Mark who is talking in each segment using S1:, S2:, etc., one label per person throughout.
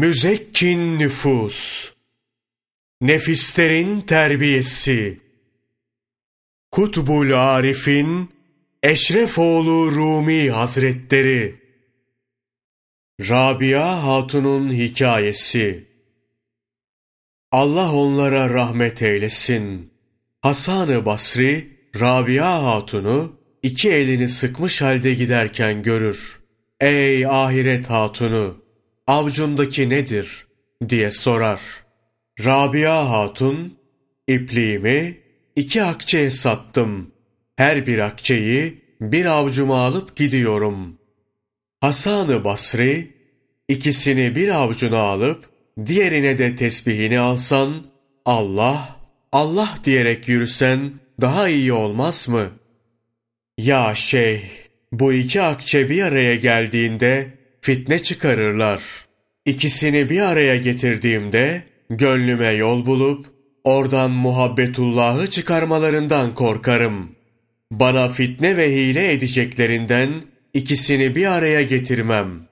S1: Müzekkin nüfus, nefislerin terbiyesi, Kutbul Arif'in Eşrefoğlu Rumi Hazretleri, Rabia Hatun'un hikayesi, Allah onlara rahmet eylesin. Hasan-ı Basri, Rabia Hatun'u iki elini sıkmış halde giderken görür. Ey ahiret hatunu! Avcundaki nedir? diye sorar. Rabia Hatun, ipliğimi iki akçeye sattım. Her bir akçeyi bir avcuma alıp gidiyorum. Hasan-ı Basri, ikisini bir avcuna alıp diğerine de tesbihini alsan, Allah, Allah diyerek yürüsen daha iyi olmaz mı? Ya şeyh, bu iki akçe bir araya geldiğinde fitne çıkarırlar. İkisini bir araya getirdiğimde gönlüme yol bulup oradan muhabbetullahı çıkarmalarından korkarım. Bana fitne ve hile edeceklerinden ikisini bir araya getirmem.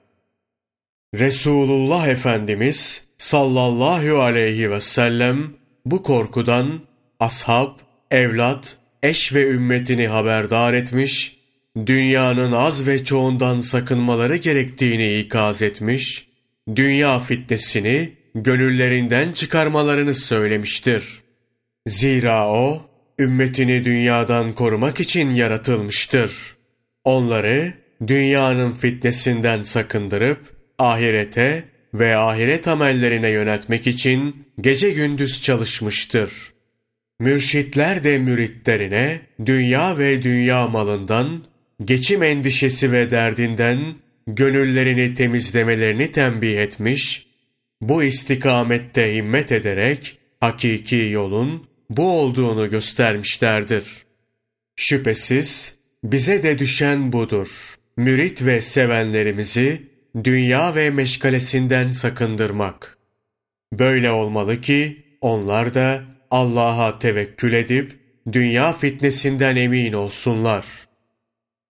S1: Resulullah Efendimiz sallallahu aleyhi ve sellem bu korkudan ashab, evlat, eş ve ümmetini haberdar etmiş, dünyanın az ve çoğundan sakınmaları gerektiğini ikaz etmiş, dünya fitnesini gönüllerinden çıkarmalarını söylemiştir. Zira o, ümmetini dünyadan korumak için yaratılmıştır. Onları dünyanın fitnesinden sakındırıp ahirete ve ahiret amellerine yöneltmek için gece gündüz çalışmıştır. Mürşitler de müritlerine dünya ve dünya malından, geçim endişesi ve derdinden gönüllerini temizlemelerini tembih etmiş, bu istikamette himmet ederek hakiki yolun bu olduğunu göstermişlerdir. Şüphesiz bize de düşen budur. Mürit ve sevenlerimizi dünya ve meşgalesinden sakındırmak. Böyle olmalı ki onlar da Allah'a tevekkül edip dünya fitnesinden emin olsunlar.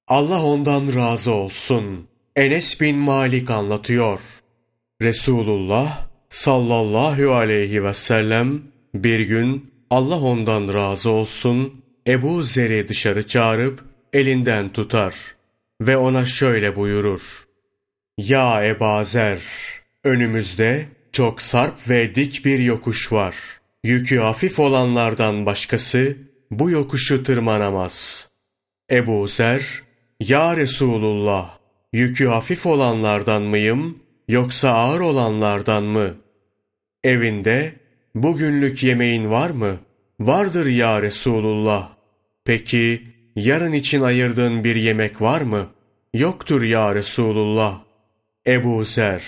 S1: Allah ondan razı olsun. Enes bin Malik anlatıyor. Resulullah sallallahu aleyhi ve sellem bir gün Allah ondan razı olsun Ebu Zer'i dışarı çağırıp elinden tutar ve ona şöyle buyurur. Ya Eba Zer, önümüzde çok sarp ve dik bir yokuş var. Yükü hafif olanlardan başkası bu yokuşu tırmanamaz. Ebu Zer, Ya Resulullah, yükü hafif olanlardan mıyım yoksa ağır olanlardan mı? Evinde bugünlük yemeğin var mı? Vardır ya Resulullah. Peki yarın için ayırdığın bir yemek var mı? Yoktur ya Resulullah. Ebu Zer,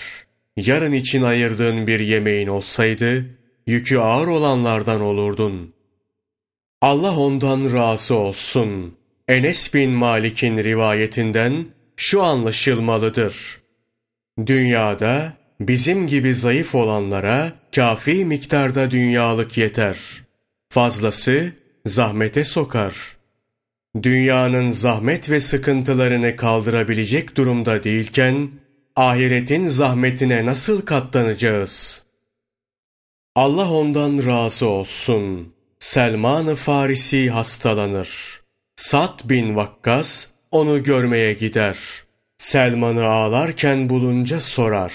S1: yarın için ayırdığın bir yemeğin olsaydı, yükü ağır olanlardan olurdun. Allah ondan razı olsun. Enes bin Malik'in rivayetinden şu anlaşılmalıdır. Dünyada bizim gibi zayıf olanlara kafi miktarda dünyalık yeter. Fazlası zahmete sokar. Dünyanın zahmet ve sıkıntılarını kaldırabilecek durumda değilken, ahiretin zahmetine nasıl katlanacağız? Allah ondan razı olsun. Selman-ı Farisi hastalanır. Sat bin Vakkas onu görmeye gider. Selman'ı ağlarken bulunca sorar.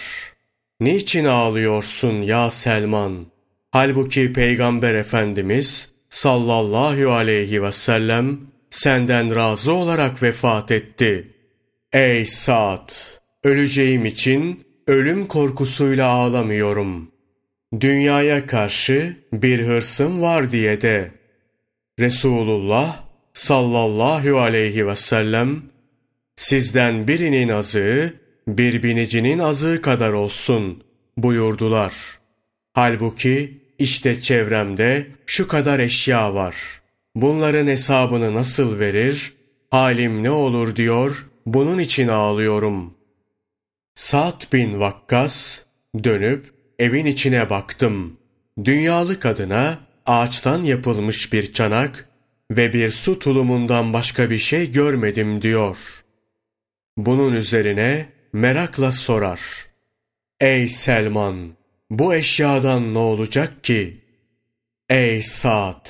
S1: Niçin ağlıyorsun ya Selman? Halbuki Peygamber Efendimiz sallallahu aleyhi ve sellem senden razı olarak vefat etti. Ey Sa'd! Öleceğim için ölüm korkusuyla ağlamıyorum. Dünyaya karşı bir hırsım var diye de. Resulullah sallallahu aleyhi ve sellem sizden birinin azığı bir binicinin azığı kadar olsun buyurdular. Halbuki işte çevremde şu kadar eşya var. Bunların hesabını nasıl verir? Halim ne olur diyor, bunun için ağlıyorum. Sa'd bin Vakkas dönüp evin içine baktım. Dünyalık adına ağaçtan yapılmış bir çanak ve bir su tulumundan başka bir şey görmedim diyor. Bunun üzerine merakla sorar. Ey Selman! Bu eşyadan ne olacak ki? Ey Sa'd!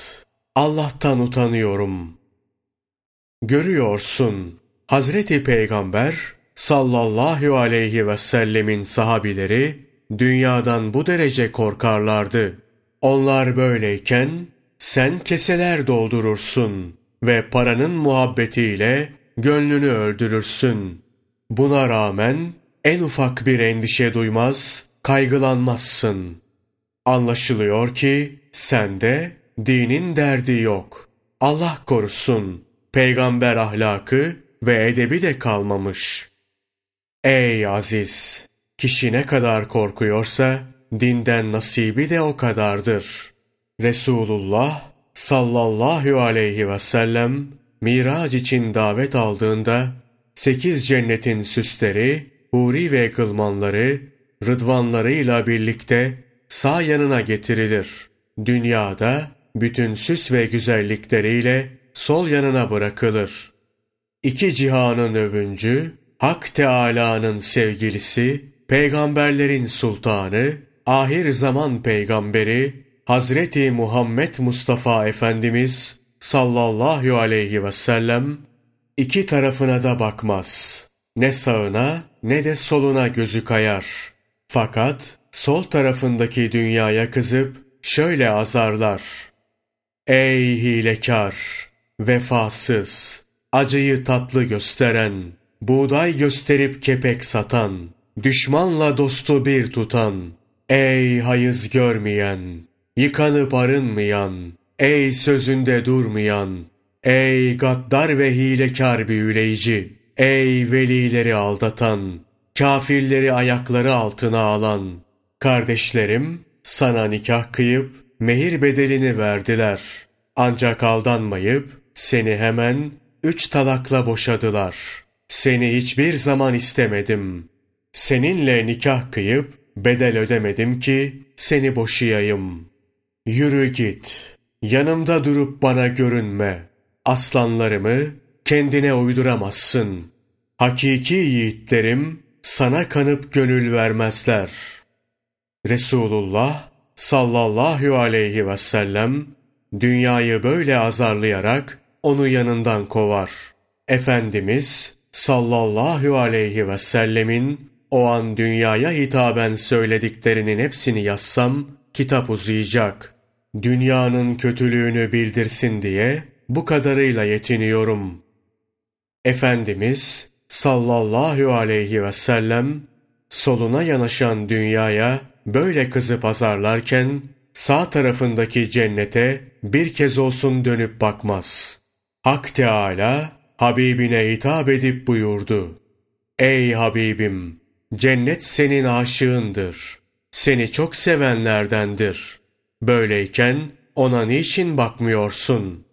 S1: Allah'tan utanıyorum. Görüyorsun, Hazreti Peygamber sallallahu aleyhi ve sellemin sahabileri dünyadan bu derece korkarlardı. Onlar böyleyken sen keseler doldurursun ve paranın muhabbetiyle gönlünü öldürürsün. Buna rağmen en ufak bir endişe duymaz, kaygılanmazsın. Anlaşılıyor ki sende dinin derdi yok. Allah korusun, peygamber ahlakı ve edebi de kalmamış. Ey aziz! Kişi ne kadar korkuyorsa, dinden nasibi de o kadardır. Resulullah sallallahu aleyhi ve sellem Miraç için davet aldığında sekiz cennetin süsleri, huri ve kılmanları, rıdvanlarıyla birlikte sağ yanına getirilir. Dünyada bütün süs ve güzellikleriyle sol yanına bırakılır. İki cihanın övüncü, Hak Teâlâ'nın sevgilisi, peygamberlerin sultanı, ahir zaman peygamberi, Hazreti Muhammed Mustafa Efendimiz sallallahu aleyhi ve sellem iki tarafına da bakmaz. Ne sağına ne de soluna gözü kayar. Fakat sol tarafındaki dünyaya kızıp şöyle azarlar. Ey hilekar, vefasız, acıyı tatlı gösteren, buğday gösterip kepek satan, düşmanla dostu bir tutan, ey hayız görmeyen, yıkanıp arınmayan, ey sözünde durmayan, ey gaddar ve hilekar büyüleyici, ey velileri aldatan, kafirleri ayakları altına alan, kardeşlerim sana nikah kıyıp mehir bedelini verdiler. Ancak aldanmayıp seni hemen üç talakla boşadılar. Seni hiçbir zaman istemedim. Seninle nikah kıyıp bedel ödemedim ki seni boşayayım. Yürü git. Yanımda durup bana görünme. Aslanlarımı kendine uyduramazsın. Hakiki yiğitlerim sana kanıp gönül vermezler. Resulullah sallallahu aleyhi ve sellem dünyayı böyle azarlayarak onu yanından kovar. Efendimiz sallallahu aleyhi ve sellemin o an dünyaya hitaben söylediklerinin hepsini yazsam kitap uzayacak. Dünyanın kötülüğünü bildirsin diye bu kadarıyla yetiniyorum. Efendimiz sallallahu aleyhi ve sellem soluna yanaşan dünyaya böyle kızı pazarlarken sağ tarafındaki cennete bir kez olsun dönüp bakmaz. Hak Teâlâ Habibine hitap edip buyurdu. Ey Habibim! Cennet senin aşığındır. Seni çok sevenlerdendir. Böyleyken ona niçin bakmıyorsun?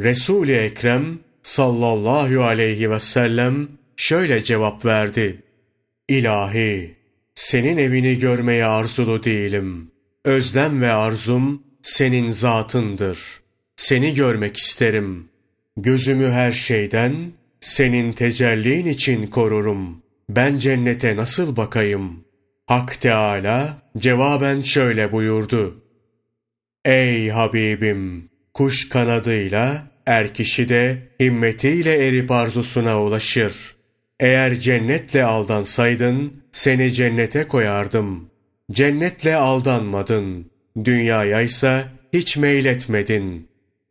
S1: Resul-i Ekrem sallallahu aleyhi ve sellem şöyle cevap verdi. İlahi, senin evini görmeye arzulu değilim. Özlem ve arzum senin zatındır. Seni görmek isterim. Gözümü her şeyden, senin tecellin için korurum. Ben cennete nasıl bakayım? Hak Teâlâ cevaben şöyle buyurdu. Ey Habibim! Kuş kanadıyla, er kişi de himmetiyle erip arzusuna ulaşır. Eğer cennetle aldansaydın, seni cennete koyardım. Cennetle aldanmadın. Dünyaya ise hiç meyletmedin.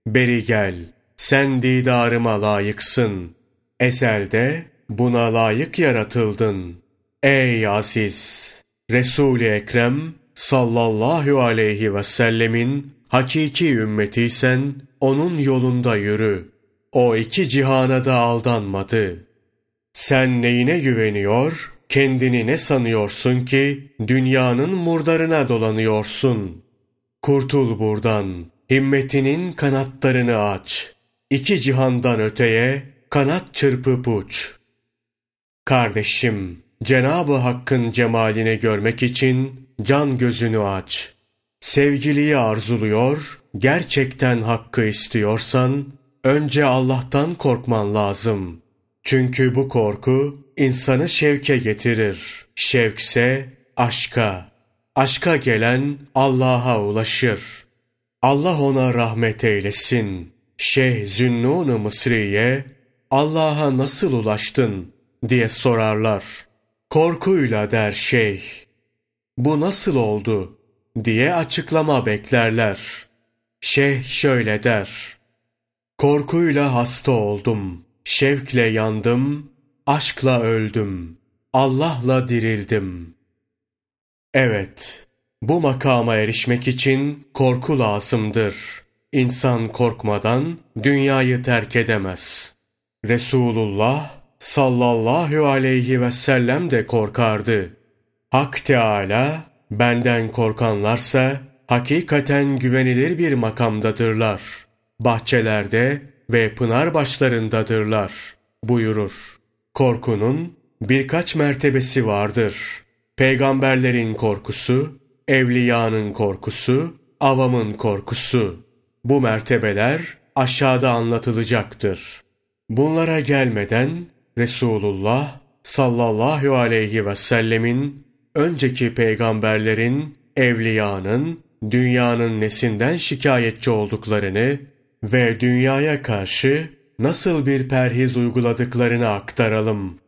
S1: Beri gel, sen didarıma layıksın. Ezelde buna layık yaratıldın. Ey aziz! Resul-i Ekrem sallallahu aleyhi ve sellemin hakiki ümmetiysen onun yolunda yürü. O iki cihana da aldanmadı. Sen neyine güveniyor, kendini ne sanıyorsun ki dünyanın murdarına dolanıyorsun? Kurtul buradan, himmetinin kanatlarını aç. İki cihandan öteye kanat çırpıp uç. Kardeşim, Cenab-ı Hakk'ın cemalini görmek için can gözünü aç. Sevgiliyi arzuluyor, gerçekten hakkı istiyorsan, önce Allah'tan korkman lazım. Çünkü bu korku insanı şevke getirir. Şevkse aşka. Aşka gelen Allah'a ulaşır. Allah ona rahmet eylesin. Şeyh Zünnun-u Mısri'ye Allah'a nasıl ulaştın diye sorarlar. Korkuyla der şeyh. Bu nasıl oldu diye açıklama beklerler. Şeyh şöyle der. Korkuyla hasta oldum, şevkle yandım, aşkla öldüm, Allah'la dirildim. Evet, bu makama erişmek için korku lazımdır. İnsan korkmadan dünyayı terk edemez. Resulullah sallallahu aleyhi ve sellem de korkardı. Hak Teala benden korkanlarsa hakikaten güvenilir bir makamdadırlar. Bahçelerde ve pınar başlarındadırlar buyurur. Korkunun birkaç mertebesi vardır. Peygamberlerin korkusu, evliyanın korkusu, avamın korkusu. Bu mertebeler aşağıda anlatılacaktır. Bunlara gelmeden Resulullah sallallahu aleyhi ve sellemin önceki peygamberlerin, evliyanın, dünyanın nesinden şikayetçi olduklarını ve dünyaya karşı nasıl bir perhiz uyguladıklarını aktaralım.